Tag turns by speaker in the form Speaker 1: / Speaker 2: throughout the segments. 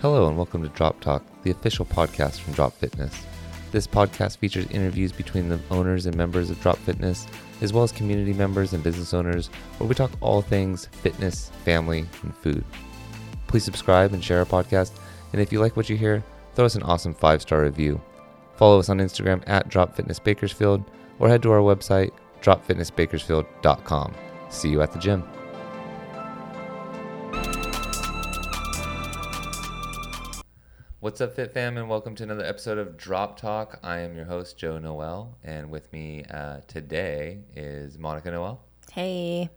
Speaker 1: Hello, and welcome to Drop Talk, the official podcast from Drop Fitness. This podcast features interviews between the owners and members of Drop Fitness, as well as community members and business owners, where we talk all things fitness, family, and food. Please subscribe and share our podcast, and if you like what you hear, throw us an awesome five star review. Follow us on Instagram at Drop Fitness Bakersfield, or head to our website, dropfitnessbakersfield.com. See you at the gym. What's up, Fit Fam, and welcome to another episode of Drop Talk. I am your host, Joe Noel, and with me uh, today is Monica Noel.
Speaker 2: Hey.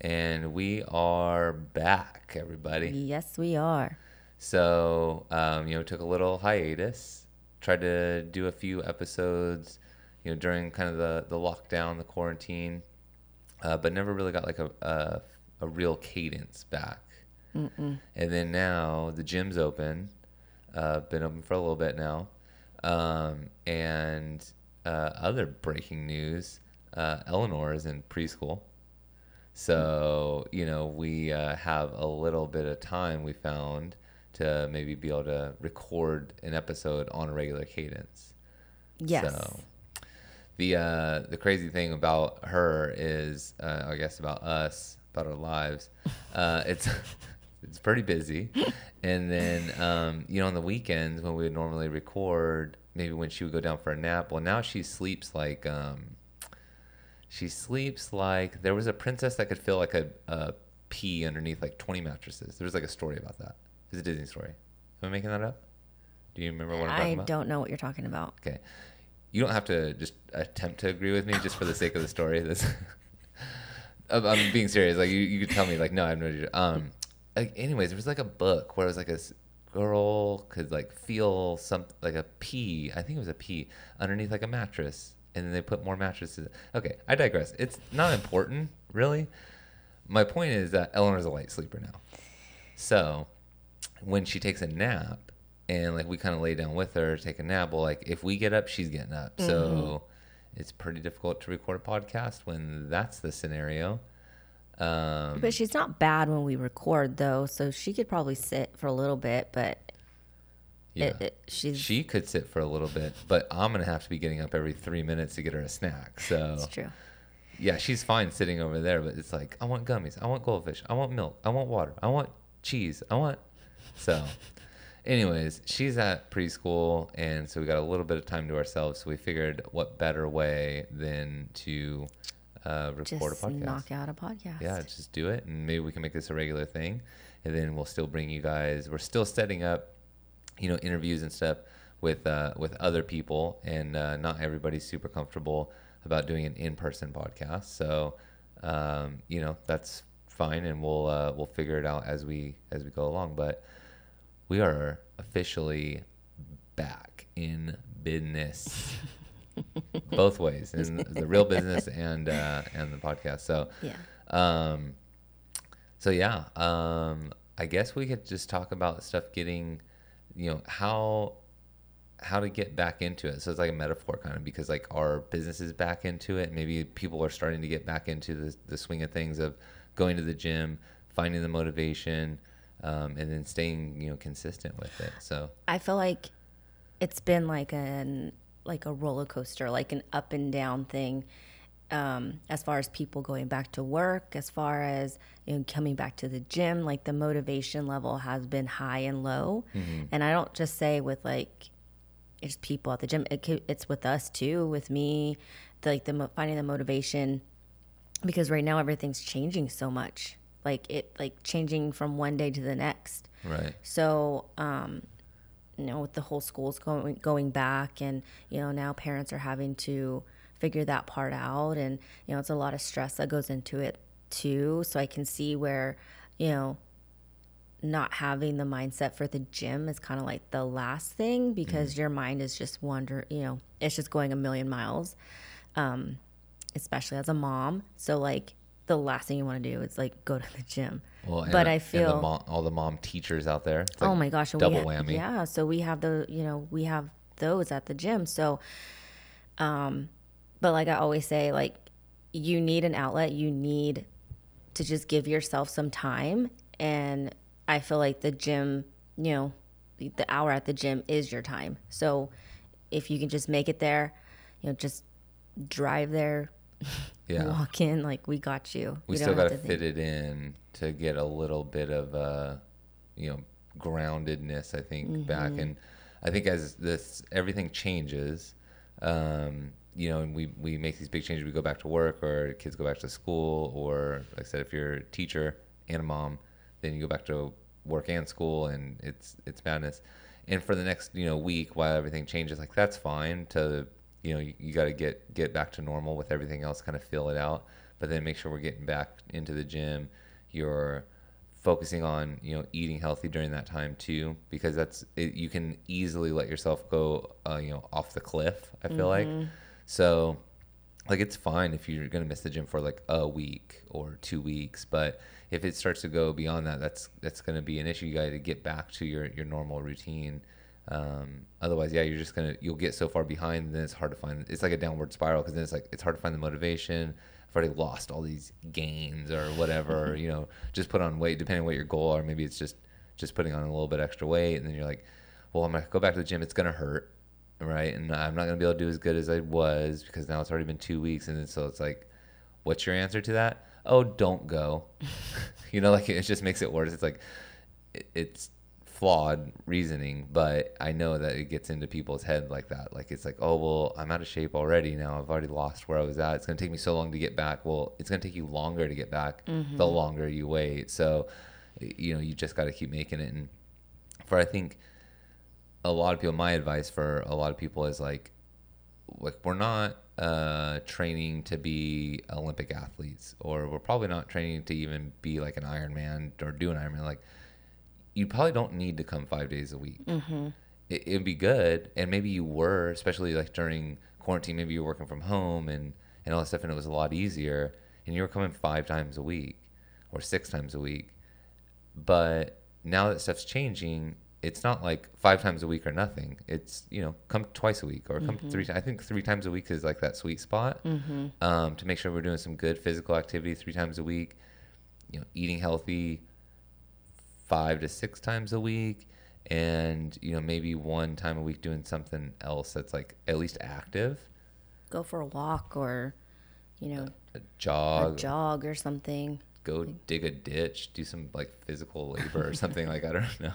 Speaker 1: And we are back, everybody.
Speaker 2: Yes, we are.
Speaker 1: So, um, you know, took a little hiatus, tried to do a few episodes, you know, during kind of the, the lockdown, the quarantine, uh, but never really got like a, a, a real cadence back. Mm-mm. And then now the gym's open uh, been open for a little bit now. Um, and uh, other breaking news uh, Eleanor is in preschool. So, you know, we uh, have a little bit of time we found to maybe be able to record an episode on a regular cadence.
Speaker 2: Yes. So,
Speaker 1: the uh, the crazy thing about her is, uh, I guess, about us, about our lives. Uh, it's it's pretty busy. and then, um, you know, on the weekends when we would normally record, maybe when she would go down for a nap. Well, now she sleeps like, um, she sleeps like there was a princess that could feel like a, a pea underneath like 20 mattresses. There was like a story about that. It's a Disney story. Am I making that up? Do you remember what I'm talking
Speaker 2: about? I don't know what you're talking about.
Speaker 1: Okay. You don't have to just attempt to agree with me just for the sake of the story. This I'm being serious. Like you, you could tell me like, no, I have no idea. Um, like, anyways, there was like a book where it was like a girl could like feel some like a pea. I think it was a pea underneath like a mattress, and then they put more mattresses. Okay, I digress. It's not important, really. My point is that Eleanor's a light sleeper now, so when she takes a nap and like we kind of lay down with her, take a nap. Well, like if we get up, she's getting up. Mm-hmm. So it's pretty difficult to record a podcast when that's the scenario.
Speaker 2: Um, but she's not bad when we record, though, so she could probably sit for a little bit. But
Speaker 1: yeah, it, it, she's she could sit for a little bit, but I'm gonna have to be getting up every three minutes to get her a snack. So
Speaker 2: it's true.
Speaker 1: Yeah, she's fine sitting over there, but it's like I want gummies, I want goldfish, I want milk, I want water, I want cheese, I want. So, anyways, she's at preschool, and so we got a little bit of time to ourselves. So we figured, what better way than to uh, record
Speaker 2: just
Speaker 1: a podcast.
Speaker 2: Knock out a podcast.
Speaker 1: Yeah, just do it, and maybe we can make this a regular thing, and then we'll still bring you guys. We're still setting up, you know, interviews and stuff with uh, with other people, and uh, not everybody's super comfortable about doing an in person podcast. So, um, you know, that's fine, and we'll uh, we'll figure it out as we as we go along. But we are officially back in business. both ways in the real business and uh, and the podcast. So
Speaker 2: yeah.
Speaker 1: Um, so yeah, um, I guess we could just talk about stuff getting, you know, how how to get back into it. So it's like a metaphor kind of because like our business is back into it. Maybe people are starting to get back into the, the swing of things of going to the gym, finding the motivation, um, and then staying, you know, consistent with it. So
Speaker 2: I feel like it's been like an like a roller coaster, like an up and down thing. Um, as far as people going back to work, as far as you know, coming back to the gym, like the motivation level has been high and low. Mm-hmm. And I don't just say with like it's people at the gym; it, it's with us too, with me, the, like the finding the motivation because right now everything's changing so much, like it like changing from one day to the next.
Speaker 1: Right.
Speaker 2: So um, you know, with the whole schools going going back, and you know now parents are having to figure that part out, and you know it's a lot of stress that goes into it too. So I can see where you know not having the mindset for the gym is kind of like the last thing because mm your mind is just wonder, you know, it's just going a million miles, um, especially as a mom. So like the last thing you want to do is like go to the gym. Well, but I feel
Speaker 1: the mom, all the mom teachers out there.
Speaker 2: Like oh my gosh,
Speaker 1: double
Speaker 2: ha-
Speaker 1: whammy.
Speaker 2: Yeah, so we have the you know we have those at the gym. So, um, but like I always say, like you need an outlet. You need to just give yourself some time, and I feel like the gym, you know, the hour at the gym is your time. So if you can just make it there, you know, just drive there,
Speaker 1: Yeah.
Speaker 2: walk in, like we got you.
Speaker 1: we still got to fit it in to get a little bit of uh you know groundedness i think back
Speaker 2: Mm-hmm.
Speaker 1: and i think as this everything changes um you know and we we make these big changes we go back to work or kids go back to school or like i said if you're a teacher and a mom then you go back to work and school and it's it's madness and for the next you know week while everything changes like that's fine to you know you, you got to get get back to normal with everything else kind of fill it out but then make sure we're getting back into the gym. You're focusing on you know eating healthy during that time too because that's it, you can easily let yourself go uh, you know off the cliff i feel like. So like it's fine if you're gonna miss the gym for like a week or two weeks but if it starts to go beyond that that's that's gonna be an issue. You got to get back to your your normal routine um, otherwise yeah you're just gonna you'll get so far behind and then it's hard to find it's like a downward spiral because then it's like it's hard to find the motivation i've already lost all these gains or whatever you know just put on weight depending on what your goal are maybe it's just just putting on a little bit extra weight and then you're like well i'm gonna go back to the gym it's gonna hurt right? And I'm not gonna be able to do as good as I was because now it's already been two weeks, and then so it's like, what's your answer to that? Oh, don't go. you know, like it just makes it worse. It's like it, it's flawed reasoning, but I know that it gets into people's head like that. Like it's like, oh well, I'm out of shape already now. I've already lost where I was at. It's gonna take me so long to get back. Well, it's gonna take you longer to get back the longer you wait. So, you know, you just got to keep making it. And for I think a lot of people my advice for a lot of people is like like we're not uh training to be olympic athletes or we're probably not training to even be like an ironman or do an ironman like you probably don't need to come five days a week. Mm-hmm. It, it'd be good. And maybe you were especially like during quarantine maybe you were working from home and and all that stuff and it was a lot easier and you were coming five times a week or six times a week. But now that stuff's changing it's not like five times a week or nothing. It's you know come twice a week or come mm-hmm. three times i think three times a week is like that sweet spot mm-hmm. um, to make sure we're doing some good physical activity three times a week you know eating healthy five to six times a week and you know maybe one time a week doing something else that's like at least active
Speaker 2: Go for a walk or, you know,
Speaker 1: a
Speaker 2: a
Speaker 1: jog
Speaker 2: jog or something.
Speaker 1: go dig a ditch, do some like physical labor or something like I don't know.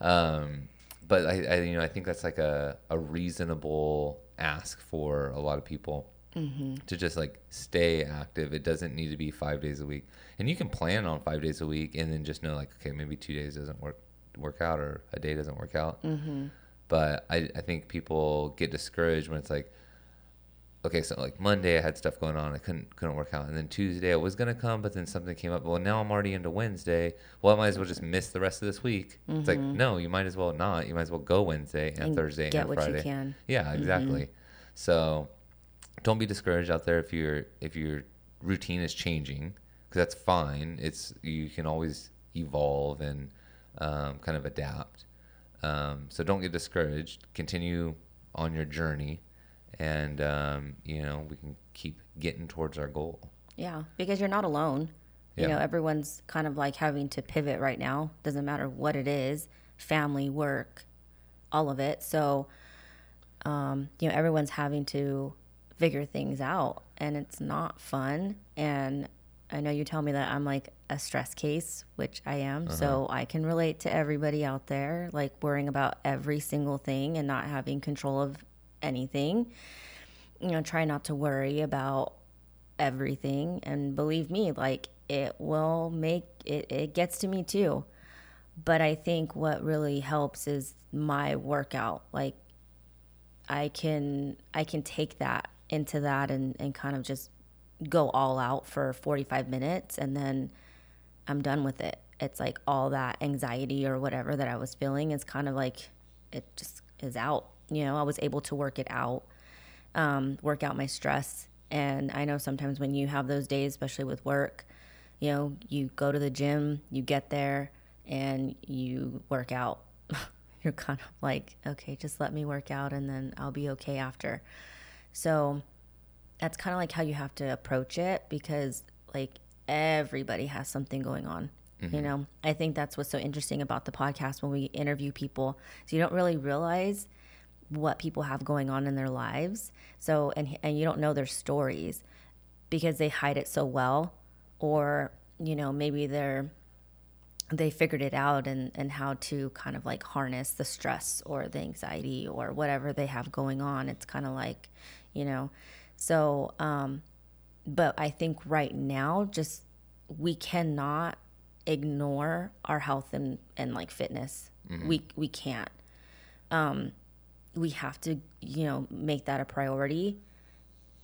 Speaker 1: Um, but I, I, you know, I think that's like a, a reasonable ask for a lot of people Mm-hmm. to just like stay active. It doesn't need to be five days a week, and you can plan on five days a week, and then just know like, okay, maybe two days doesn't work work out, or a day doesn't work out. Mm-hmm. But I, I think people get discouraged when it's like, okay, so like Monday I had stuff going on, I couldn't couldn't work out, and then Tuesday I was gonna come, but then something came up. Well, now I'm already into Wednesday. Well, I might as well just miss the rest of this week. It's like mm-hmm. no, you might as well not. You might as well go Wednesday and,
Speaker 2: And
Speaker 1: Thursday
Speaker 2: get
Speaker 1: and
Speaker 2: what you
Speaker 1: Friday.
Speaker 2: can.
Speaker 1: Yeah, exactly. So don't be discouraged out there if your if your routine is changing because that's fine. It's you can always evolve and um, kind of adapt. Um, so don't get discouraged. Continue on your journey, and um, you know we can keep getting towards our goal.
Speaker 2: Yeah, because you're not alone. You
Speaker 1: Yeah.
Speaker 2: know, everyone's kind of like having to pivot right now. Doesn't matter what it is family, work, all of it. So, um, you know, everyone's having to figure things out and it's not fun. And I know you tell me that I'm like a stress case, which I am. Uh-huh. So I can relate to everybody out there, like worrying about every single thing and not having control of anything. You know, try not to worry about everything and believe me like it will make it it gets to me too but i think what really helps is my workout like i can i can take that into that and and kind of just go all out for 45 minutes and then i'm done with it it's like all that anxiety or whatever that i was feeling is kind of like it just is out you know i was able to work it out um, work out my stress. And I know sometimes when you have those days, especially with work, you know, you go to the gym, you get there, and you work out. You're kind of like, okay, just let me work out and then I'll be okay after. So that's kind of like how you have to approach it because, like, everybody has something going on. You mm-hmm. know, I think that's what's so interesting about the podcast when we interview people. So you don't really realize what people have going on in their lives. So and and you don't know their stories because they hide it so well or you know, maybe they're they figured it out and and how to kind of like harness the stress or the anxiety or whatever they have going on. It's kind of like, you know, so um but I think right now just we cannot ignore our health and and like fitness. We we can't. Um we have to, you know, make that a priority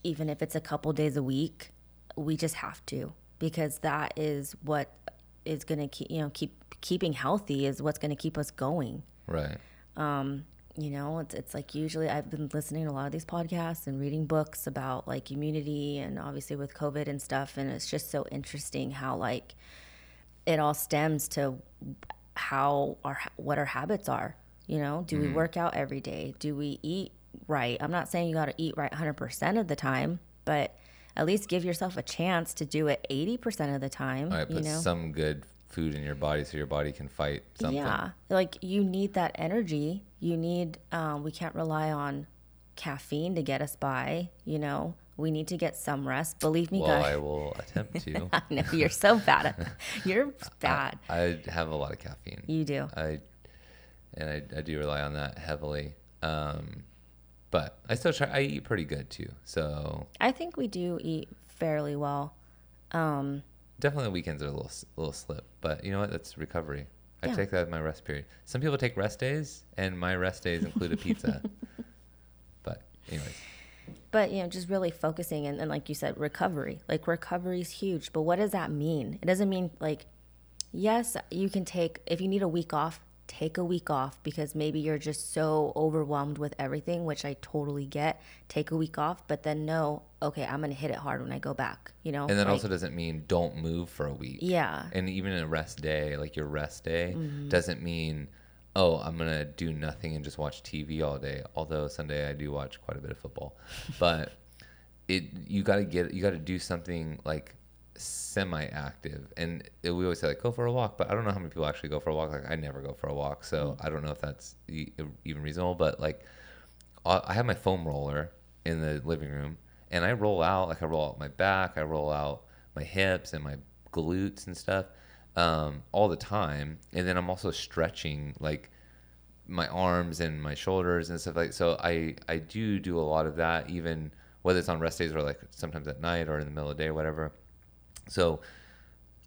Speaker 2: even if it's a couple days a week. We just have to because that is what is going to keep, you know, keep keeping healthy is what's going to keep us going
Speaker 1: Right.
Speaker 2: You know it's, it's like usually i've been listening to a lot of these podcasts and reading books about like immunity and obviously with covid and stuff and it's just so interesting how like it all stems to how our what our habits are you know? Do we mm-hmm. work out every day? Do we eat right? I'm not saying you got to eat right 100% of the time but at least give yourself a chance to do it 80% of the time
Speaker 1: All right.
Speaker 2: you
Speaker 1: Put
Speaker 2: know?
Speaker 1: some good food in your body so your body can fight something.
Speaker 2: yeah, like you need that energy. You need. Um, we can't rely on caffeine to get us by. You know, we need to get some rest. Believe me,
Speaker 1: Well,
Speaker 2: guys.
Speaker 1: I will attempt to.
Speaker 2: I know you're so bad at. You're bad.
Speaker 1: I have a lot of caffeine.
Speaker 2: You do.
Speaker 1: I and I, I do rely on that heavily. Um, but I still try. I eat pretty good too. So
Speaker 2: I think we do eat fairly well.
Speaker 1: Definitely the weekends are a little little slip. But you know what? That's recovery. I
Speaker 2: Yeah.
Speaker 1: take that as my rest period. Some people take rest days, and my rest days include a pizza. but anyways,
Speaker 2: But you know, just really focusing and, and like you said, recovery. Like recovery is huge. But what does that mean? It doesn't mean like, yes, you can take if you need a week off, take a week off because maybe you're just so overwhelmed with everything, which I totally get. Take a week off, but then know, okay, I'm gonna hit it hard when I go back. You know,
Speaker 1: and that
Speaker 2: like,
Speaker 1: also doesn't mean don't move for a week.
Speaker 2: yeah,
Speaker 1: And even a rest day, like your rest day,
Speaker 2: Mm-hmm.
Speaker 1: doesn't mean, oh, I'm gonna do nothing and just watch TV all day. Although Sunday I do watch quite a bit of football, but it you got to get you got to do something like semi-active. And it, we always say like go for a walk, but I don't know how many people actually go for a walk. Like I never go for a walk, so
Speaker 2: Mm.
Speaker 1: I don't know if that's e- even reasonable. But like I I have my foam roller in the living room, and I roll out like I roll out my back, I roll out my hips and my glutes and stuff um, all the time, and then I'm also stretching like my arms and my shoulders and stuff like. So I I do do a lot of that, even whether it's on rest days or like sometimes at night or in the middle of the day, or whatever. So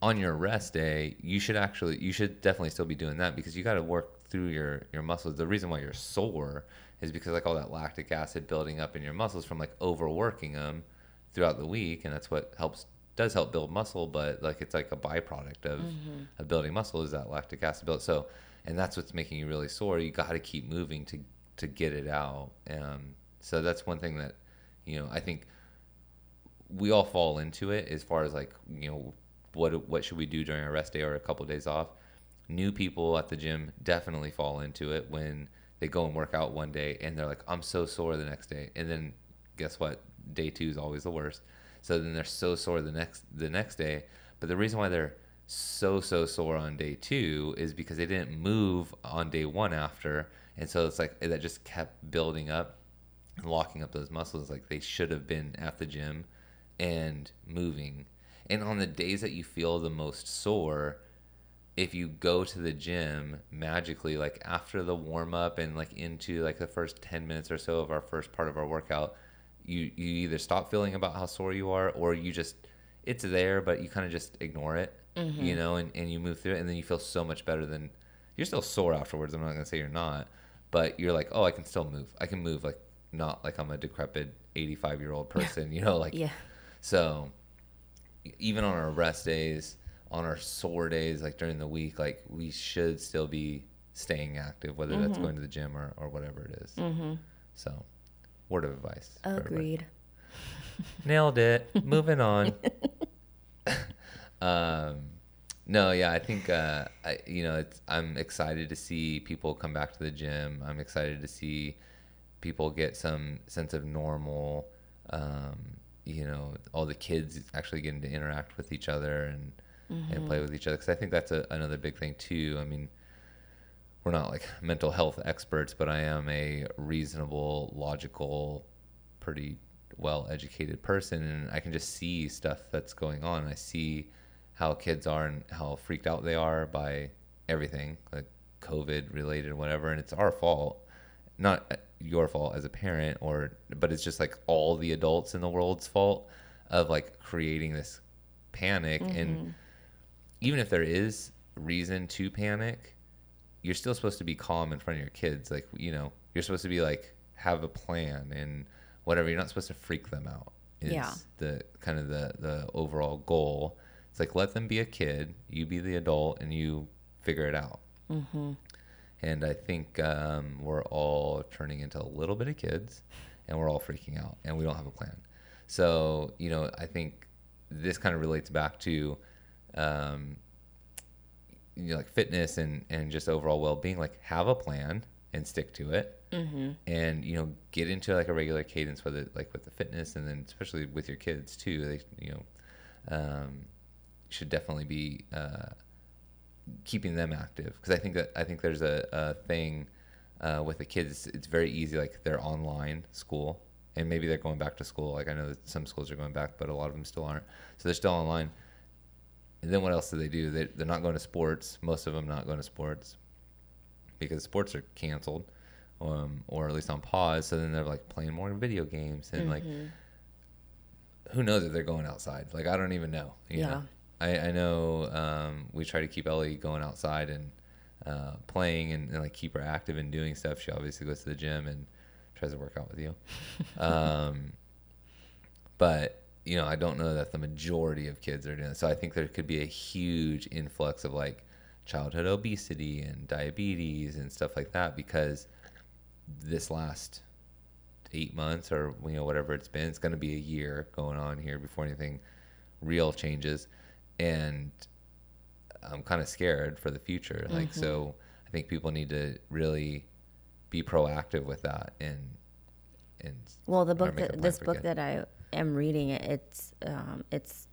Speaker 1: on your rest day, you should actually you should definitely still be doing that because you got to work through your your muscles. The reason why you're sore is because like all that lactic acid building up in your muscles from like overworking them throughout the week, and that's what helps does help build muscle. But like it's like a byproduct of of building muscle is that lactic acid build. So and that's what's making you really sore. You got to keep moving to to get it out. Um, so that's one thing that you know I think we all fall into it as far as like you know what what should we do during our rest day or a couple of days off. New people at the gym definitely fall into it when they go and work out one day and they're like i'm so sore the next day. And then guess what? Day two is always the worst. So then they're so sore the next the next day. But the reason why they're so so sore on day two is because they didn't move on day one after. And so it's like that just kept building up and locking up those muscles. Like they should have been at the gym and moving. And on the days that you feel the most sore, if you go to the gym magically, like after the warm up and like into like the first 10 minutes or so of our first part of our workout, you, you either stop feeling about how sore you are or you just, it's there, but you kind of just ignore it, mm-hmm. you know, and, and you move through it and then you feel so much better than you're still sore afterwards. I'm not going to say you're not, but you're like, oh, I can still move. I can move like not like I'm a decrepit 85 year old person, you know, like
Speaker 2: yeah,
Speaker 1: so even on our rest days, on our sore days, like during the week, like we should still be staying active, whether that's going to the gym or, or whatever it is. So, word of advice.
Speaker 2: agreed.
Speaker 1: Nailed it. Moving on. um, no, yeah, I think uh, I, you know, it's, I'm excited to see people come back to the gym. I'm excited to see people get some sense of normal. Um, you know, all the kids actually getting to interact with each other, and and play mm-hmm. with each other because I think that's a, another big thing too. I mean, we're not like mental health experts, but I am a reasonable, logical, pretty well educated person and I can just see stuff that's going on. I see how kids are and how freaked out they are by everything, like COVID related whatever, and it's our fault. Not your fault as a parent or but it's just like all the adults in the world's fault of like creating this panic and even if there is reason to panic, you're still supposed to be calm in front of your kids. Like, you know, you're supposed to be like, have a plan and whatever. You're not supposed to freak them out. Is
Speaker 2: Yeah.
Speaker 1: the kind of the, the overall goal. It's like, let them be a kid, you be the adult, and you figure it out. Mm-hmm. And I think um, we're all turning into a little bit of kids and we're all freaking out and we don't have a plan. So, you know, I think this kind of relates back to um, you know, like fitness and and just overall well being. Like have a plan and stick to it, mm-hmm. and you know get into like a regular cadence with it, like with the fitness, and then especially with your kids too. They you know um, should definitely be uh, keeping them active because I think that I think there's a, a thing uh, with the kids. It's very easy, like they're online school. And maybe they're going back to school. Like I know that some schools are going back, but a lot of them still aren't. So they're still online. And then what else do they do? They, they're not going to sports. Most of them not going to sports because sports are canceled, um, or at least on pause. So then they're like playing more video games and like, who knows if they're going outside? Like I don't even know. You
Speaker 2: Yeah.
Speaker 1: Know? I I know um, we try to keep Ellie going outside and uh, playing and, and like keep her active and doing stuff. She obviously goes to the gym and tries to work out with you. um, but you know, I don't know that the majority of kids are doing it. So I think there could be a huge influx of like childhood obesity and diabetes and stuff like that because this last eight months or you know whatever it's been, it's going to be a year going on here before anything real changes, and I'm kind of scared for the future. Like so, I think people need to really be proactive with that and and
Speaker 2: Well, the book that this book that I am reading, it's um, it's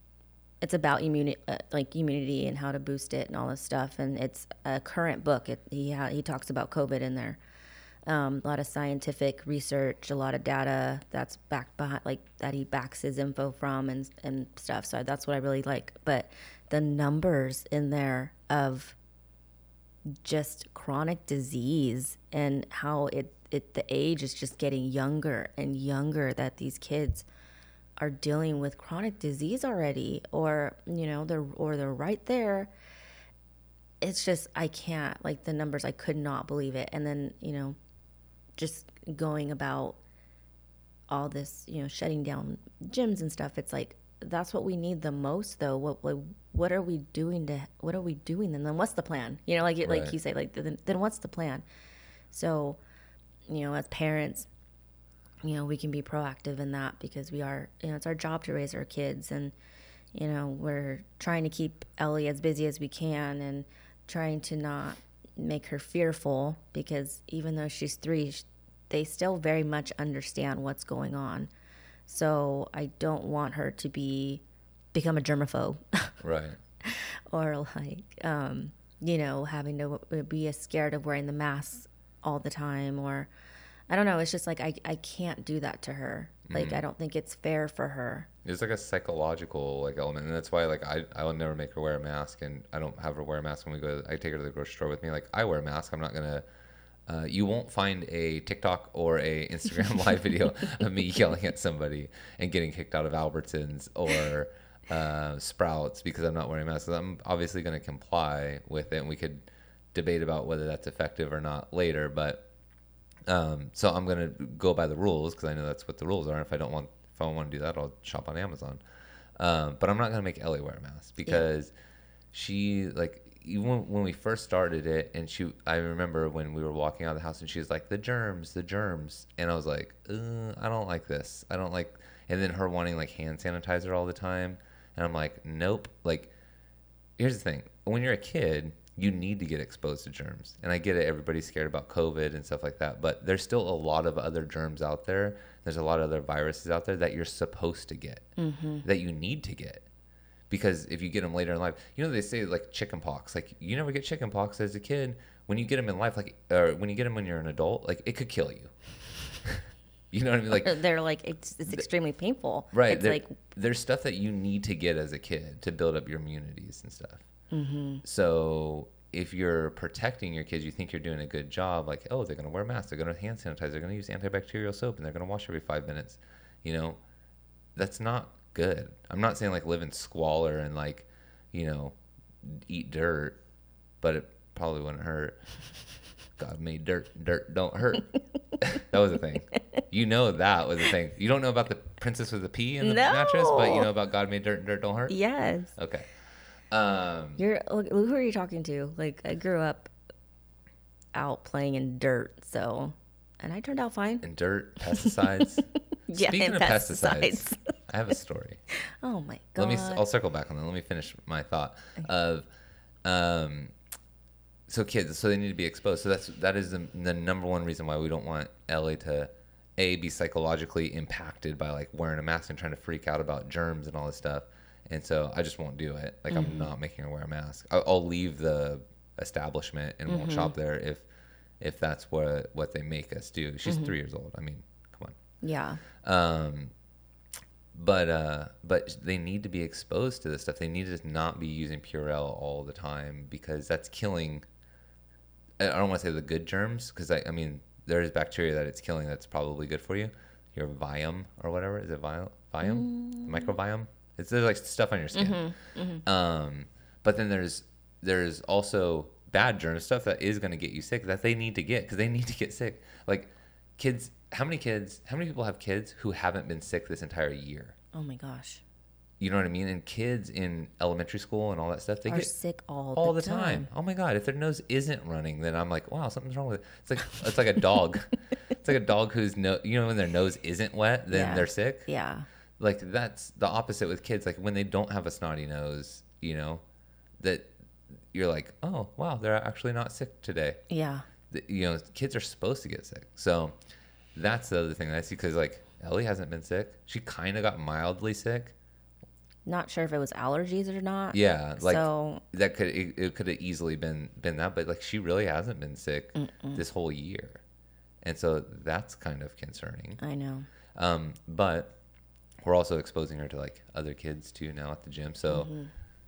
Speaker 2: it's about immunity, uh, like immunity and how to boost it and all this stuff. And it's a current book. It, he ha- he talks about COVID in there. Um, a lot of scientific research, a lot of data that's backed behind, like that he backs his info from and and stuff. So that's what I really like. But the numbers in there of just chronic disease and how it, it the age is just getting younger and younger that these kids are dealing with chronic disease already or you know they're or they're right there it's just i can't like the numbers i could not believe it and then you know just going about all this you know shutting down gyms and stuff it's like that's what we need the most though. What what, what are we doing to what are we doing and then what's the plan? You know like like you say like then, then what's the plan? So you know as parents you know we can be proactive in that because we are you know it's our job to raise our kids and you know we're trying to keep ellie as busy as we can and trying to not make her fearful because even though she's three they still very much understand what's going on. So i don't want her to be become a germaphobe.
Speaker 1: Right.
Speaker 2: or like um, you know having to be scared of wearing the mask all the time or i don't know it's just like i, I can't do that to her. Like i don't think it's fair for her
Speaker 1: There's like a psychological like element, and that's why like I I will never make her wear a mask, and I don't have her wear a mask when we go. I take her to the grocery store with me. Like I wear a mask. I'm not gonna. Uh, you won't find a TikTok or a Instagram live video of me yelling at somebody and getting kicked out of Albertsons or uh, Sprouts because I'm not wearing a mask. I'm obviously going to comply with it, and we could debate about whether that's effective or not later. But um, so I'm gonna go by the rules because I know that's what the rules are. If I don't want, I want to do that, I'll shop on Amazon. Um, but I'm not gonna make Ellie wear a mask because she like even when, when we first started it, and she, I remember when we were walking out of the house, and she was like, "The germs, the germs," and I was like, uh, "I don't like this. I don't like." And then her wanting like hand sanitizer all the time, and I'm like, "Nope." Like here's the thing when you're a kid you need to get exposed to germs and i get it everybody's scared about covid and stuff like that but there's still a lot of other germs out there there's a lot of other viruses out there that you're supposed to get mm-hmm. that you need to get because if you get them later in life, you know they say like chicken pox. Like you never get chicken pox as a kid. When you get them in life, like or when you get them when you're an adult, like it could kill you. you know what I mean? Like
Speaker 2: They're like it's, it's extremely painful.
Speaker 1: right,
Speaker 2: It's like
Speaker 1: there's stuff that you need to get as a kid to build up your immunities and stuff.
Speaker 2: Mm-hmm.
Speaker 1: So if you're protecting your kids, you think you're doing a good job. Like, oh, they're gonna wear masks, they're gonna hand sanitize, they're gonna use antibacterial soap, and they're gonna wash every five minutes. You know, that's not good. I'm not saying like live in squalor and like, you know, eat dirt, but it probably wouldn't hurt. God made dirt, dirt don't hurt. that was a thing. You know that was a thing. You don't know about the princess with the pea in the mattress, but you know about God made dirt and dirt don't hurt.
Speaker 2: yes.
Speaker 1: Okay. Um,
Speaker 2: You're look, who are you talking to? Like I grew up out playing in dirt, so and I turned out fine.
Speaker 1: and dirt, pesticides.
Speaker 2: Yeah,
Speaker 1: Speaking of pesticides,
Speaker 2: pesticides.
Speaker 1: I have a story.
Speaker 2: Oh my god.
Speaker 1: Let me. I'll circle back on that. Let me finish my thought of, um, so kids. So they need to be exposed. So that's that is the, the number one reason why we don't want Ellie to, a be psychologically impacted by like wearing a mask and trying to freak out about germs and all this stuff. And so I just won't do it. Like I'm not making her wear a mask. I'll, I'll leave the establishment and won't shop there if, if that's what what they make us do. She's three years old. I mean, come on.
Speaker 2: yeah.
Speaker 1: Um, but uh, but they need to be exposed to this stuff. They need to not be using Purell all the time because that's killing. I don't want to say the good germs because I, I mean there is bacteria that it's killing that's probably good for you. Your viome or whatever is it viome viome microbiome? It's there's like stuff on your skin. Um, but then there's there's also bad germs stuff that is going to get you sick that they need to get because they need to get sick. Like kids, how many kids? How many people have kids who haven't been sick this entire year?
Speaker 2: Oh my gosh.
Speaker 1: You know what I mean? And kids in elementary school and all that stuff, they
Speaker 2: Are
Speaker 1: get
Speaker 2: sick all,
Speaker 1: all
Speaker 2: the,
Speaker 1: the time. Oh my god! If their nose isn't running, then I'm like, wow, something's wrong with it. It's like it's like a dog. it's like a dog whose nose. you know, when their nose isn't wet, then
Speaker 2: Yeah.
Speaker 1: they're sick.
Speaker 2: Yeah.
Speaker 1: Like that's the opposite with kids. Like when they don't have a snotty nose, you know, that you're like, oh wow, they're actually not sick today.
Speaker 2: Yeah.
Speaker 1: The- You know, kids are supposed to get sick. So that's the other thing that I see because like Ellie hasn't been sick. She kind of got mildly sick.
Speaker 2: Not sure if it was allergies or not.
Speaker 1: Yeah, like
Speaker 2: so
Speaker 1: that could it, it could have easily been been that, but like she really hasn't been sick this whole year, and so that's kind of concerning.
Speaker 2: I know.
Speaker 1: Um, but we're also exposing her to like other kids too now at the gym. So,
Speaker 2: Mm-hmm.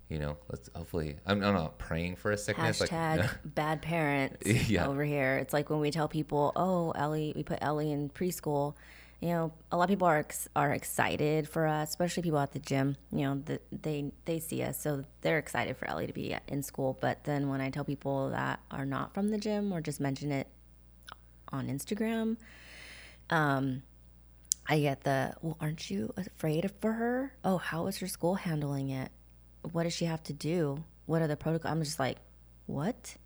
Speaker 1: you know, let's hopefully. I'm, I'm not praying for a sickness.
Speaker 2: Hashtag
Speaker 1: Like,
Speaker 2: bad parents
Speaker 1: Yeah.
Speaker 2: over here. It's like when we tell people, "Oh, Ellie, we put Ellie in preschool." You know, a lot of people are ex- are excited for us, especially people at the gym. You know, that they they see us, so they're excited for Ellie to be in school. But then when I tell people that are not from the gym or just mention it on Instagram, um, I get the, "Well, aren't you afraid for her? Oh, how is her school handling it? What does she have to do? What are the protocols?" I'm just like, "What?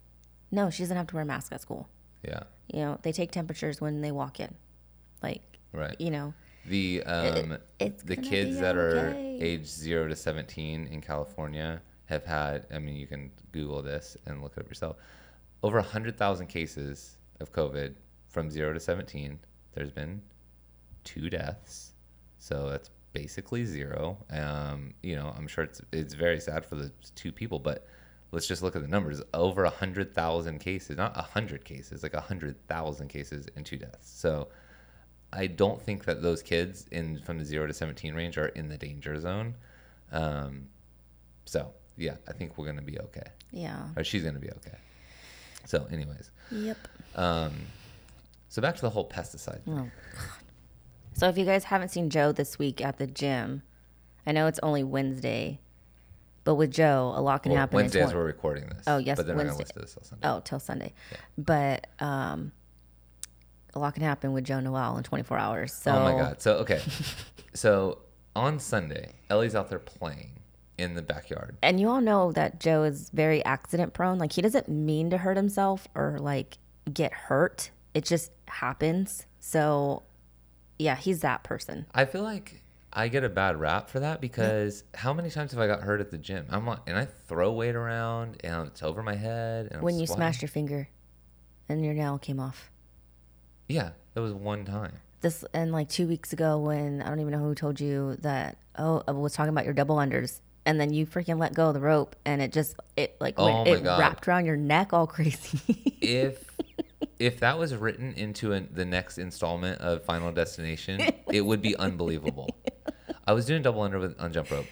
Speaker 2: No, she doesn't have to wear a mask at school.
Speaker 1: yeah,
Speaker 2: You know, they take temperatures when they walk in. Like,
Speaker 1: right.
Speaker 2: you know,
Speaker 1: The um,
Speaker 2: it's
Speaker 1: the kids that are age zero to seventeen in California have had. I mean, you can Google this and look it up yourself. Over hundred thousand cases of COVID from zero to seventeen. There's been two deaths, so that's basically zero. Um, you know, I'm sure it's it's very sad for the two people, but let's just look at the numbers. Over a hundred thousand cases, not a hundred cases, like a hundred thousand cases and two deaths. So I don't think that those kids in from the zero to seventeen range are in the danger zone. Um, so yeah, I think we're gonna be okay,
Speaker 2: yeah.
Speaker 1: or she's gonna be okay. So, anyways,
Speaker 2: Yep.
Speaker 1: um, so back to the whole pesticide. thing.
Speaker 2: Oh, So if you guys haven't seen Joe this week at the gym, I know it's only Wednesday, but with Joe, a lot can
Speaker 1: Well,
Speaker 2: happen.
Speaker 1: Wednesday as we're recording this.
Speaker 2: Oh, yes,
Speaker 1: but they're not
Speaker 2: Wednesday.
Speaker 1: gonna listen to this till Sunday.
Speaker 2: Oh, till Sunday. Yeah. But um, a lot can happen with Joe Noel in 24 hours. So
Speaker 1: oh my god. So okay, so on Sunday, Ellie's out there playing in the backyard.
Speaker 2: And you all know that Joe is very accident prone. Like he doesn't mean to hurt himself or like get hurt. It just happens. So yeah, he's that person.
Speaker 1: I feel like I get a bad rap for that because how many times have I got hurt at the gym? I'm on, and I throw weight around and it's over my head. And I'm
Speaker 2: When you
Speaker 1: squatting.
Speaker 2: smashed your finger and your nail came off.
Speaker 1: Yeah, that was one time.
Speaker 2: This and like two weeks ago when I don't even know who told you that oh I was talking about your double unders and then you freaking let go of the rope, and it just it like
Speaker 1: Oh
Speaker 2: went, it
Speaker 1: God.
Speaker 2: wrapped around your neck all crazy.
Speaker 1: if if that was written into an, the next installment of Final Destination, it would be unbelievable. I was doing double under with, on jump rope,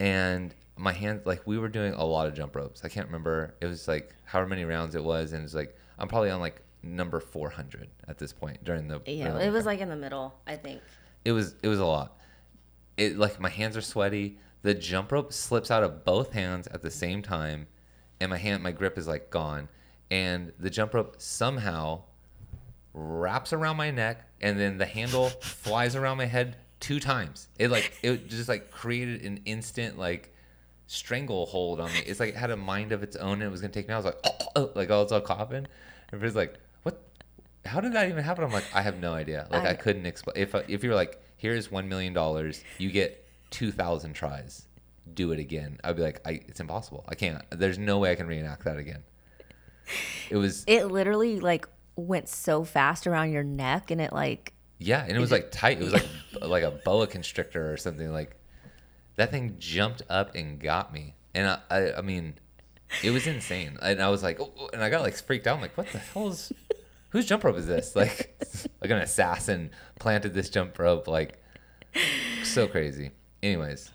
Speaker 1: and my hands like we were doing a lot of jump ropes. I can't remember. It was like however many rounds it was, and it's like I'm probably on like number 400 at this point during the.
Speaker 2: yeah, it was like in the middle, I think.
Speaker 1: it was it was a lot. It like my hands are sweaty. The jump rope slips out of both hands at the same time, and my hand my grip is like gone. And the jump rope somehow wraps around my neck, and then the handle flies around my head two times. It like it just like created an instant like stranglehold on me. It's like it had a mind of its own, and it was gonna take me. out. I was like, oh, oh like I was all coughing. Everybody's like, "What? How did that even happen?" I'm like, I have no idea. Like I,
Speaker 2: I-
Speaker 1: couldn't explain. If uh, if you're like, "Here's one million dollars, you get two thousand tries, do it again," I'd be like, I, "It's impossible. I can't. There's no way I can reenact that again." It was
Speaker 2: It literally like went so fast around your neck, and it like
Speaker 1: Yeah, and it was like tight. It was like like a boa constrictor or something. Like that thing jumped up and got me, and I, I, I mean, it was insane. And I was like, oh, and I got like freaked out. I'm like, what the hell is? Whose jump rope is this? Like, like an assassin planted this jump rope. Like, so crazy. Anyways,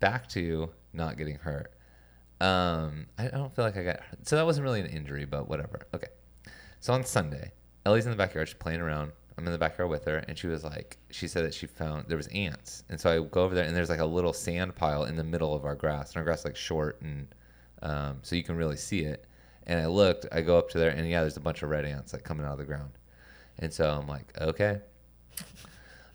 Speaker 1: back to not getting hurt. Um, I, don't feel like I got so that wasn't really an injury, but whatever. Okay. So on Sunday, Ellie's in the backyard, she's playing around. I'm in the backyard with her, and she was like, she said that she found there was ants, and so I go over there, and there's like a little sand pile in the middle of our grass, and our grass is like short, and um, so you can really see it. And I looked, I go up to there, and yeah, there's a bunch of red ants like coming out of the ground, and so I'm like, okay,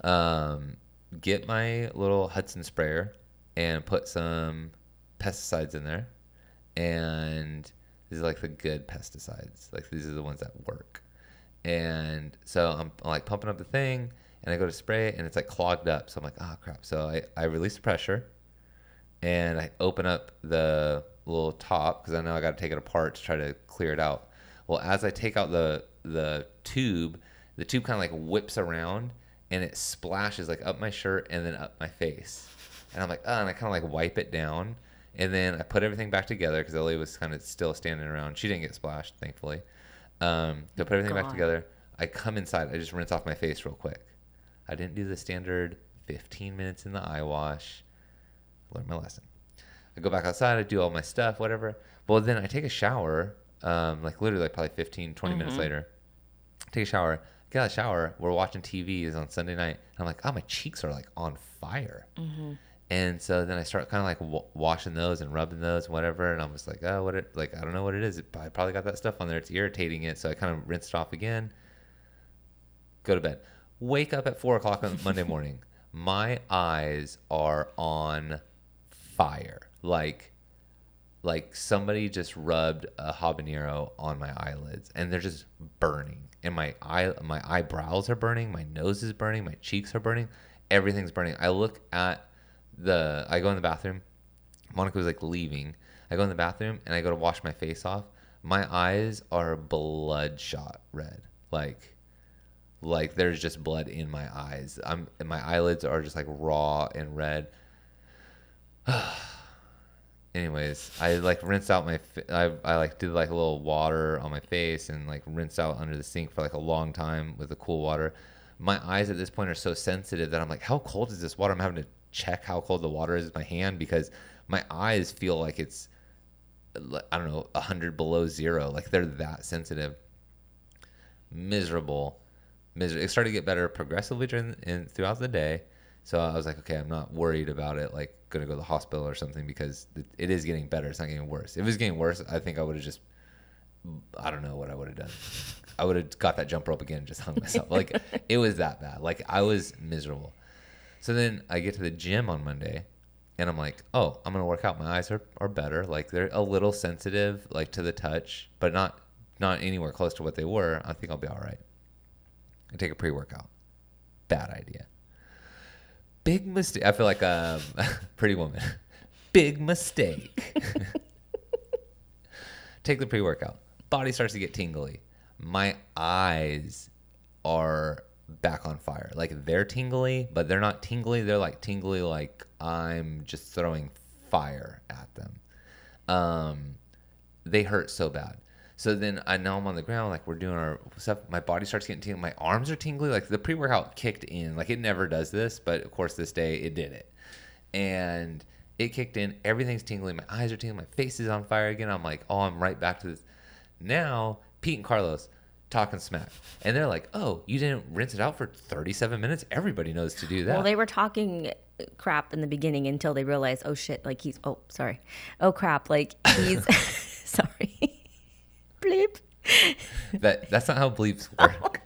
Speaker 1: um, get my little Hudson sprayer and put some pesticides in there. And these are like the good pesticides. Like these are the ones that work. And so I'm, like pumping up the thing and I go to spray it and it's like clogged up. So I'm like, oh crap. So I, I release the pressure and I open up the little top because I know I got to take it apart to try to clear it out. Well, as I take out the the tube, the tube kind of like whips around and it splashes like up my shirt and then up my face. And I'm like, oh, and I kind of like wipe it down. And then I put everything back together because Ellie was kind of still standing around. She didn't get splashed, thankfully. Um, so I put everything back together. I come inside. I just rinse off my face real quick. I didn't do the standard 15 minutes in the eye wash. Learned my lesson. I go back outside. I do all my stuff, whatever. Well, then I take a shower. Um, like literally, like probably 15, 20 minutes later. Take a shower. Get out of the shower. We're watching TV. It's on Sunday night. And I'm like, oh, my cheeks are like on fire. And so then I start kind of like w- washing those and rubbing those, and whatever. And I'm just like, oh, what it like? I don't know what it is. It, I probably got that stuff on there. It's irritating it. So I kind of rinsed it off again. Go to bed. Wake up at four o'clock on Monday morning. My eyes are on fire. Like, like somebody just rubbed a habanero on my eyelids, and they're just burning. And my eye, my eyebrows are burning. My nose is burning. My cheeks are burning. Everything's burning. I look at the. I go in the bathroom. Monica was like leaving. I go in the bathroom and I go to wash my face off. My eyes are bloodshot red. Like like there's just blood in my eyes. I'm my eyelids are just like raw and red. Anyways, I like rinsed out my I I like did like a little water on my face and like rinsed out under the sink for like a long time with the cool water. My eyes at this point are so sensitive that I'm like, how cold is this water? I'm having to check how cold the water is with my hand because my eyes feel like it's I don't know, 100 below zero. Like they're that sensitive. Miserable. miserable it started to get better progressively during in, throughout the day. So I was like, okay, I'm not worried about it. Like, gonna go to the hospital or something because it, it is getting better. It's not getting worse. If it was getting worse, I think I would have just, I don't know what I would have done. I would have got that jump rope again, and just hung myself. like, it was that bad. Like, I was miserable. So then I get to the gym on Monday, and I'm like, oh, I'm gonna work out. My eyes are, are better. Like they're a little sensitive, like to the touch, but not not anywhere close to what they were. I think I'll be all right. I take a pre workout. Bad idea. Big mistake. I feel like um, a pretty woman. Big mistake. take the pre workout. Body starts to get tingly. My eyes are back on fire. Like they're tingly, but they're not tingly. They're like tingly, like I'm just throwing fire at them. Um, they hurt so bad. So then I know I'm on the ground, like we're doing our stuff. My body starts getting tingly. My arms are tingly. Like the pre workout kicked in. Like it never does this, but of course this day it did it. And it kicked in. Everything's tingling. My eyes are tingling. My face is on fire again. I'm like, oh, I'm right back to this. Now Pete and Carlos talking smack, and they're like, oh, you didn't rinse it out for 37 minutes. Everybody knows to do that.
Speaker 2: Well, they were talking crap in the beginning until they realized, oh shit, like he's, oh, sorry. Oh crap, like he's, sorry. Bleep.
Speaker 1: that that's not how bleeps work.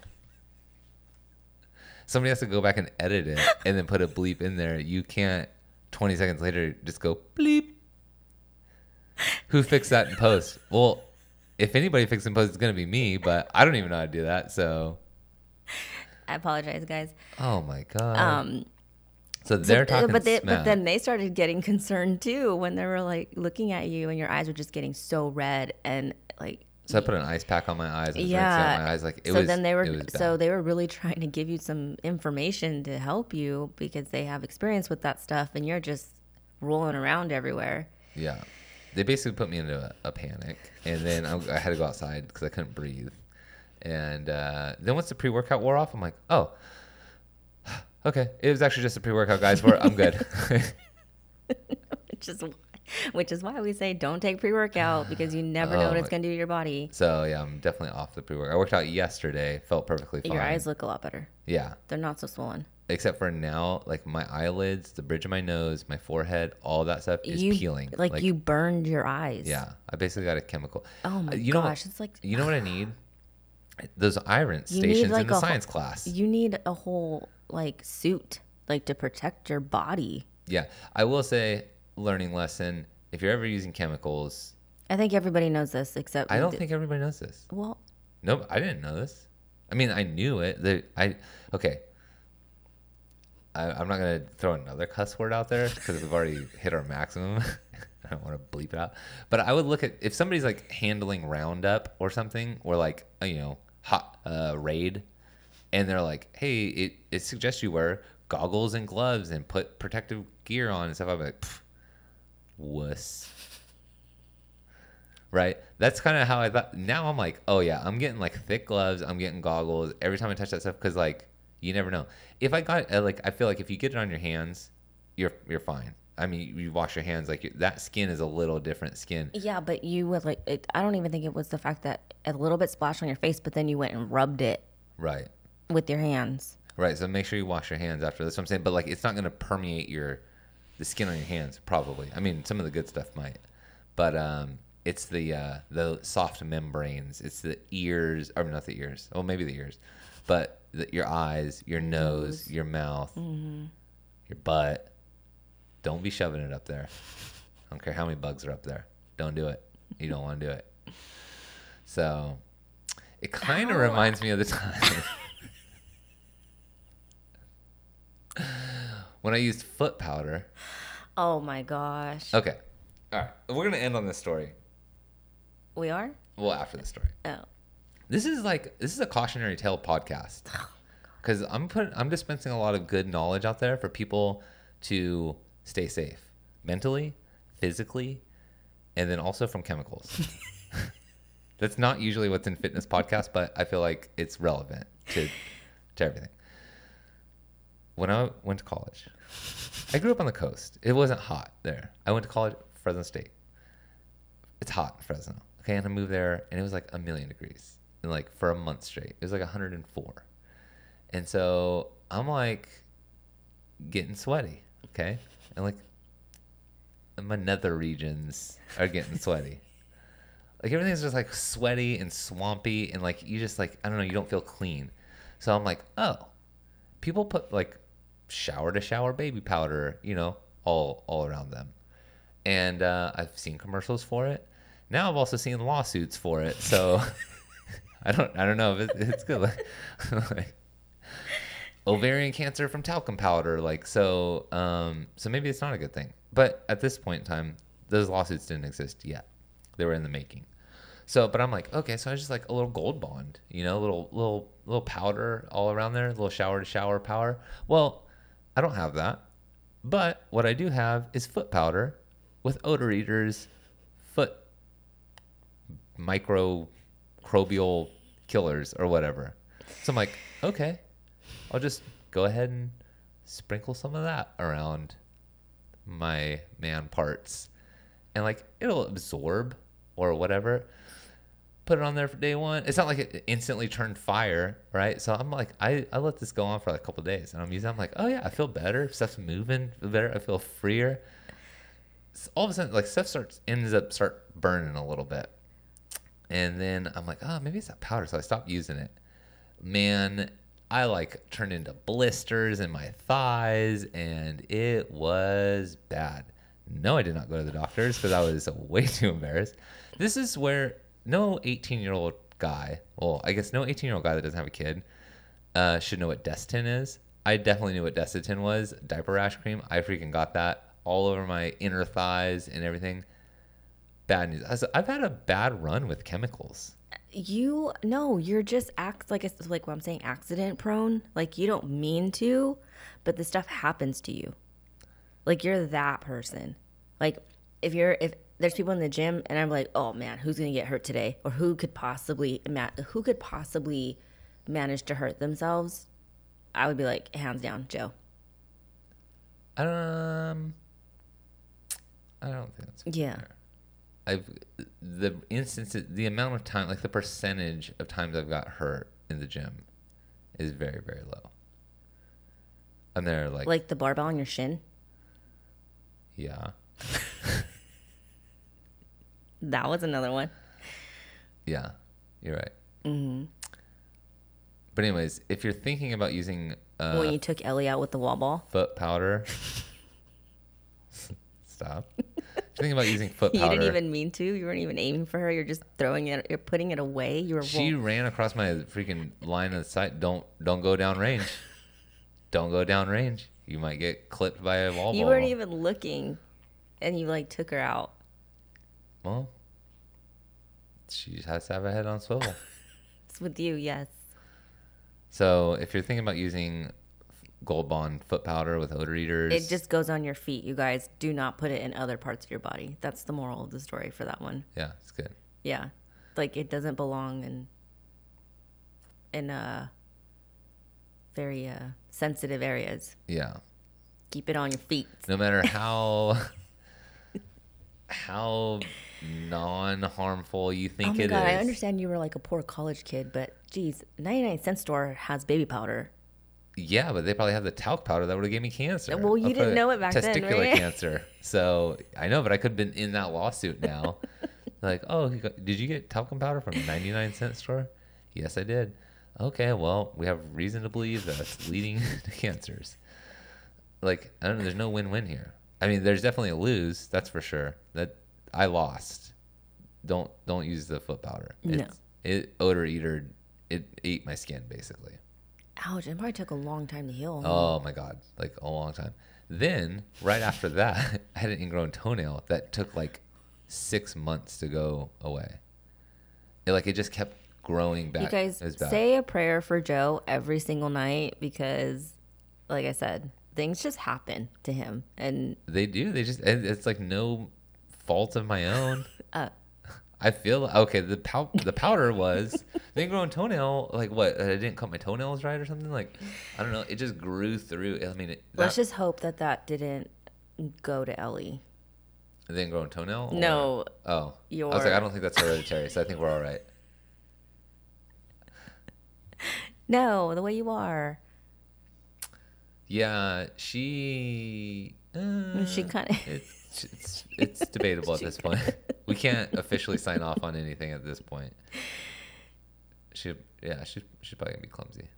Speaker 1: Somebody has to go back and edit it and then put a bleep in there. You can't 20 seconds later just go bleep. Who fixed that in post? Well, if anybody fixes in post, it's gonna be me, but I don't even know how to do that. So
Speaker 2: I apologize, guys.
Speaker 1: Oh my god.
Speaker 2: Um,
Speaker 1: so they're
Speaker 2: so,
Speaker 1: talking
Speaker 2: but they, but then they started getting concerned too when they were like looking at you and your eyes were just getting so red and like
Speaker 1: so I put an ice pack on my eyes. And
Speaker 2: yeah.
Speaker 1: my eyes like it
Speaker 2: so
Speaker 1: was.
Speaker 2: then they were so they were really trying to give you some information to help you because they have experience with that stuff and you're just rolling around everywhere.
Speaker 1: Yeah. They basically put me into a, a panic, and then I, I had to go outside because I couldn't breathe. And uh, then once the pre workout wore off, I'm like, oh, okay. It was actually just a pre workout, guys. We're, I'm good.
Speaker 2: which is why, which is why we say don't take pre-workout because you never know
Speaker 1: Oh
Speaker 2: what it's going to do to your body.
Speaker 1: so yeah, I'm definitely off the pre workout. I worked out yesterday, felt perfectly fine.
Speaker 2: Your eyes look a lot better.
Speaker 1: Yeah.
Speaker 2: They're not so swollen.
Speaker 1: Except for now, like my eyelids, the bridge of my nose, my forehead, all that stuff is
Speaker 2: you
Speaker 1: peeling.
Speaker 2: Like, you burned your eyes.
Speaker 1: Yeah, I basically got a chemical.
Speaker 2: Oh my
Speaker 1: Uh, you know what-
Speaker 2: gosh, it's like
Speaker 1: You know what I need? Those iron
Speaker 2: You need,
Speaker 1: stations
Speaker 2: like,
Speaker 1: in the
Speaker 2: a whole-
Speaker 1: science class.
Speaker 2: you need a whole like suit like to protect your body.
Speaker 1: Yeah, I will say, learning lesson: if you're ever using chemicals,
Speaker 2: I think everybody knows this except
Speaker 1: I don't
Speaker 2: th-
Speaker 1: think everybody knows this.
Speaker 2: well,
Speaker 1: No, I didn't know this. I mean, I knew it. The, I okay. I, I'm not gonna throw another cuss word out there because we've already hit our maximum. I don't want to bleep it out. But I would look at if somebody's like handling Roundup or something, or like uh, you know hot uh, raid, and they're like, "Hey, it it suggests you wear goggles and gloves and put protective gear on and stuff." I'm like, "Pff, wuss. Right. That's kind of how I thought. Now I'm like, oh yeah, I'm getting like thick gloves. I'm getting goggles every time I touch that stuff because like you never know. If I got uh, like, I feel like if you get it on your hands, you're you're fine. I mean, you wash your hands like that skin is a little different skin.
Speaker 2: yeah, but you would like it, I don't even think it was the fact that a little bit splashed on your face, but then you went and rubbed it
Speaker 1: Right.
Speaker 2: with your hands.
Speaker 1: Right. So make sure you wash your hands after. That's what I'm saying. But like, it's not going to permeate your the skin on your hands. Probably. I mean, some of the good stuff might, but um, it's the uh, the soft membranes. It's the ears, or not the ears. Oh, maybe the ears, but the, your eyes, your nose, your mouth, mm-hmm. your butt. Don't be shoving it up there. I don't care how many bugs are up there. Don't do it. You don't want to do it. So, it kind of reminds me of the time. when I used foot powder.
Speaker 2: Oh my gosh.
Speaker 1: Okay. All right. We're going to end on this story.
Speaker 2: We are?
Speaker 1: Well, after the story.
Speaker 2: Oh.
Speaker 1: This is like this is a cautionary tale podcast. Oh, Cuz I'm putting I'm dispensing a lot of good knowledge out there for people to stay safe mentally, physically, and then also from chemicals. That's not usually what's in fitness podcasts, but I feel like it's relevant to to everything. When I went to college, I grew up on the coast. It wasn't hot there. I went to college, Fresno State. It's hot in Fresno. Okay, and I moved there, and it was like a million degrees, like for a month straight, it was like 104. And so I'm like getting sweaty. Okay, and like my nether regions are getting sweaty. Like everything's just like sweaty and swampy, and like you just like I don't know, you don't feel clean. So I'm like, oh, people put like shower to shower baby powder, you know, all all around them. And uh, I've seen commercials for it. Now I've also seen lawsuits for it. So I don't I don't know if it, it's good. Like, like, ovarian cancer from talcum powder, like so. Um, so maybe it's not a good thing. But at this point in time, those lawsuits didn't exist yet. They were in the making. So, but I'm like, okay, so I just like a little gold bond, you know, little little little powder all around there, a little shower to shower power. Well, I don't have that, but what I do have is foot powder with odor eaters, foot microbial killers or whatever. So I'm like, okay, I'll just go ahead and sprinkle some of that around my man parts. And like it'll absorb or whatever. Put it on there for day one. It's not like it instantly turned fire right? So i'm like i, I let this go on for like a couple days. And i'm using i'm like oh yeah i feel better. Stuff's moving better. I feel freer. So all of a sudden like stuff starts ends up start burning a little bit and then i'm like oh maybe it's that powder so i stopped using it man i like turned into blisters in my thighs and it was bad no i did not go to the doctors because i was way too embarrassed this is where no 18 year old guy well i guess no 18 year old guy that doesn't have a kid uh, should know what Desitin is. I definitely knew what Desitin was. Diaper rash cream. I freaking got that all over my inner thighs and everything. Bad news. I I've had a bad run with chemicals.
Speaker 2: You no, you're just act like it's like what I'm saying, accident prone. Like you don't mean to, but the stuff happens to you. Like you're that person. Like if you're if there's people in the gym and I'm like, oh man, who's gonna get hurt today, or who could possibly who could possibly manage to hurt themselves, I would be like, hands down, Joe.
Speaker 1: Um, I don't think that's.
Speaker 2: Yeah.
Speaker 1: I've the instances, the amount of time, like the percentage of times I've got hurt in the gym, is very very low. And they're like,
Speaker 2: Like the barbell on your shin.
Speaker 1: yeah,
Speaker 2: That was another one.
Speaker 1: Yeah, you're right. Mm-hmm. But anyways, if you're thinking about using uh,
Speaker 2: when you took Ellie out with the wall ball.
Speaker 1: foot powder, stop. you're about using foot powder.
Speaker 2: You didn't even mean to. You weren't even aiming for her. You're just throwing it. You're putting it away. You were.
Speaker 1: she ran across my freaking line of sight. Don't don't go down range. don't go down range. You might get clipped by a wall
Speaker 2: you
Speaker 1: ball.
Speaker 2: weren't even looking, and you like took her out.
Speaker 1: Well, she just has to have a head on swivel.
Speaker 2: It's with you, yes.
Speaker 1: so if you're thinking about using Gold Bond foot powder with odor eaters,
Speaker 2: It just goes on your feet. You guys do not put it in other parts of your body. That's the moral of the story for that one.
Speaker 1: yeah, it's good.
Speaker 2: Yeah, like it doesn't belong in in uh very uh sensitive areas.
Speaker 1: Yeah.
Speaker 2: Keep it on your feet.
Speaker 1: no matter how how non-harmful you
Speaker 2: Oh
Speaker 1: think
Speaker 2: my
Speaker 1: it is.
Speaker 2: god, I understand you were like a poor college kid, but geez, 99 cent store has baby powder.
Speaker 1: Yeah, but they probably have the talc powder that would have gave me cancer.
Speaker 2: Uh, well, you
Speaker 1: I'll
Speaker 2: didn't know it back then,
Speaker 1: Testicular
Speaker 2: right?
Speaker 1: cancer. So I know, but I could have been in that lawsuit now. like, oh, did you get talcum powder from a 99 cent store? Yes, I did. Okay, well, we have reason to believe that it's leading to cancers. Like, I don't know. There's no win-win here. I mean, there's definitely a lose. That's for sure. That I lost. Don't don't use the foot powder.
Speaker 2: No.
Speaker 1: It's, it odor eater. It ate my skin basically.
Speaker 2: Ouch, it probably took a long time to heal.
Speaker 1: Oh my god, like a long time. Then right after that, I had an ingrown toenail that took like six months to go away. It, like it just kept growing back.
Speaker 2: you guys say a prayer for Joe every single night because, like I said, things just happen to him. And
Speaker 1: they do. They just it's like no fault of my own.
Speaker 2: Uh.
Speaker 1: I feel okay. The pow- the powder was the ingrown toenail. Like what? I didn't cut my toenails right or something. Like I don't know. It just grew through. I mean, it,
Speaker 2: let's just hope that that didn't go to Ellie.
Speaker 1: the ingrown toenail. or-
Speaker 2: No,
Speaker 1: Oh, I was like, I don't think that's hereditary, so I think we're all right.
Speaker 2: no, the way you are.
Speaker 1: Yeah, she. Uh,
Speaker 2: She kind of.
Speaker 1: It's, it's it's debatable at this point. We can't officially sign off on anything at this point. She yeah she's she's probably gonna be clumsy.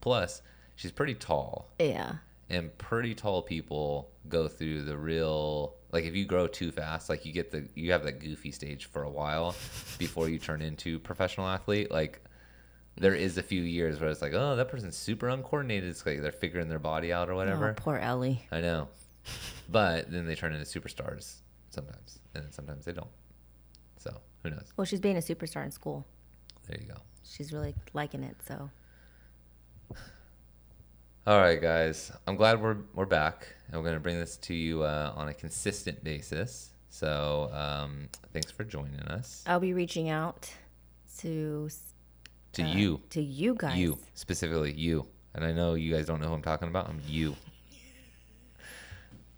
Speaker 1: Plus, she's pretty tall,
Speaker 2: Yeah.
Speaker 1: and pretty tall people go through the real like if you grow too fast, like you get the you have that goofy stage for a while before you turn into professional athlete. Like there is a few years where it's like, oh, that person's super uncoordinated. It's like they're figuring their body out or whatever.
Speaker 2: Oh, poor Ellie.
Speaker 1: I know. But then they turn into superstars sometimes, and then sometimes they don't. So Who knows?
Speaker 2: Well, she's being a superstar in school.
Speaker 1: There you go.
Speaker 2: She's really liking it. So
Speaker 1: All right, guys. I'm glad we're we're back, and we're gonna bring this to you uh, on a consistent basis. So um, thanks for joining us.
Speaker 2: I'll be reaching out to
Speaker 1: To
Speaker 2: uh,
Speaker 1: you,
Speaker 2: to you guys.
Speaker 1: you specifically, you. And I know you guys don't know who I'm talking about. I'm you.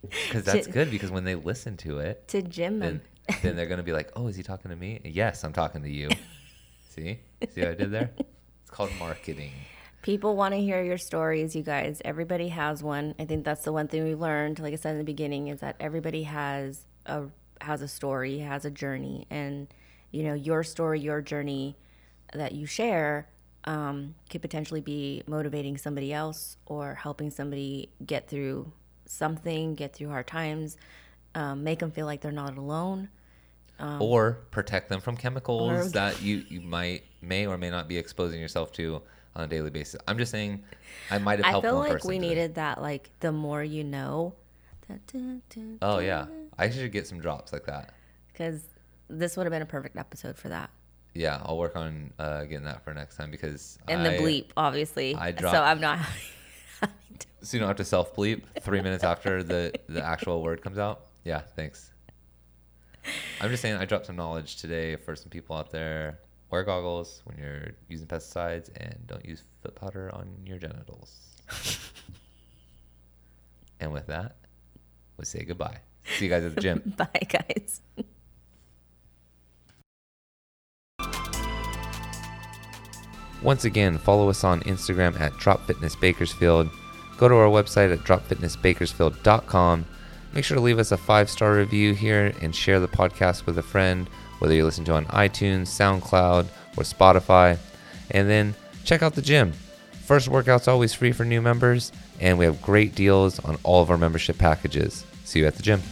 Speaker 1: Because that's
Speaker 2: To-
Speaker 1: good. Because when they listen to it,
Speaker 2: to Jim.
Speaker 1: then then they're gonna be like, "Oh, is he talking to me?" Yes, I'm talking to you. See, see what I did there? It's called marketing.
Speaker 2: People want to hear your stories, you guys. Everybody has one. I think that's the one thing we learned, like I said in the beginning, is that everybody has a has a story, has a journey, and you know your story, your journey that you share um, could potentially be motivating somebody else or helping somebody get through something, get through hard times, um, make them feel like they're not alone.
Speaker 1: or protect them from chemicals
Speaker 2: Um, Or-
Speaker 1: that you, you might may or may not be exposing yourself to on a daily basis. I'm just saying, I might have helped.
Speaker 2: I
Speaker 1: feel
Speaker 2: like we
Speaker 1: today.
Speaker 2: needed that, like the more you know.
Speaker 1: Oh yeah, I should get some drops like that.
Speaker 2: because this would have been a perfect episode for that.
Speaker 1: Yeah, I'll work on uh, getting that for next time because
Speaker 2: And the bleep, obviously.
Speaker 1: I
Speaker 2: so I'm not.
Speaker 1: So you don't have to self bleep three minutes after the the actual word comes out. Yeah, thanks. I'm just saying I dropped some knowledge today for some people out there. Wear goggles when you're using pesticides and don't use foot powder on your genitals. and with that, we'll say goodbye. See you guys at the gym.
Speaker 2: Bye, guys.
Speaker 1: Once again, follow us on Instagram at Drop Fitness Bakersfield. Go to our website at dropfitnessbakersfield.com. Make sure to leave us a five star review here and share the podcast with a friend, whether you listen to on iTunes, SoundCloud, or Spotify. And then check out the gym. First workout's always free for new members, and we have great deals on all of our membership packages. See you at the gym.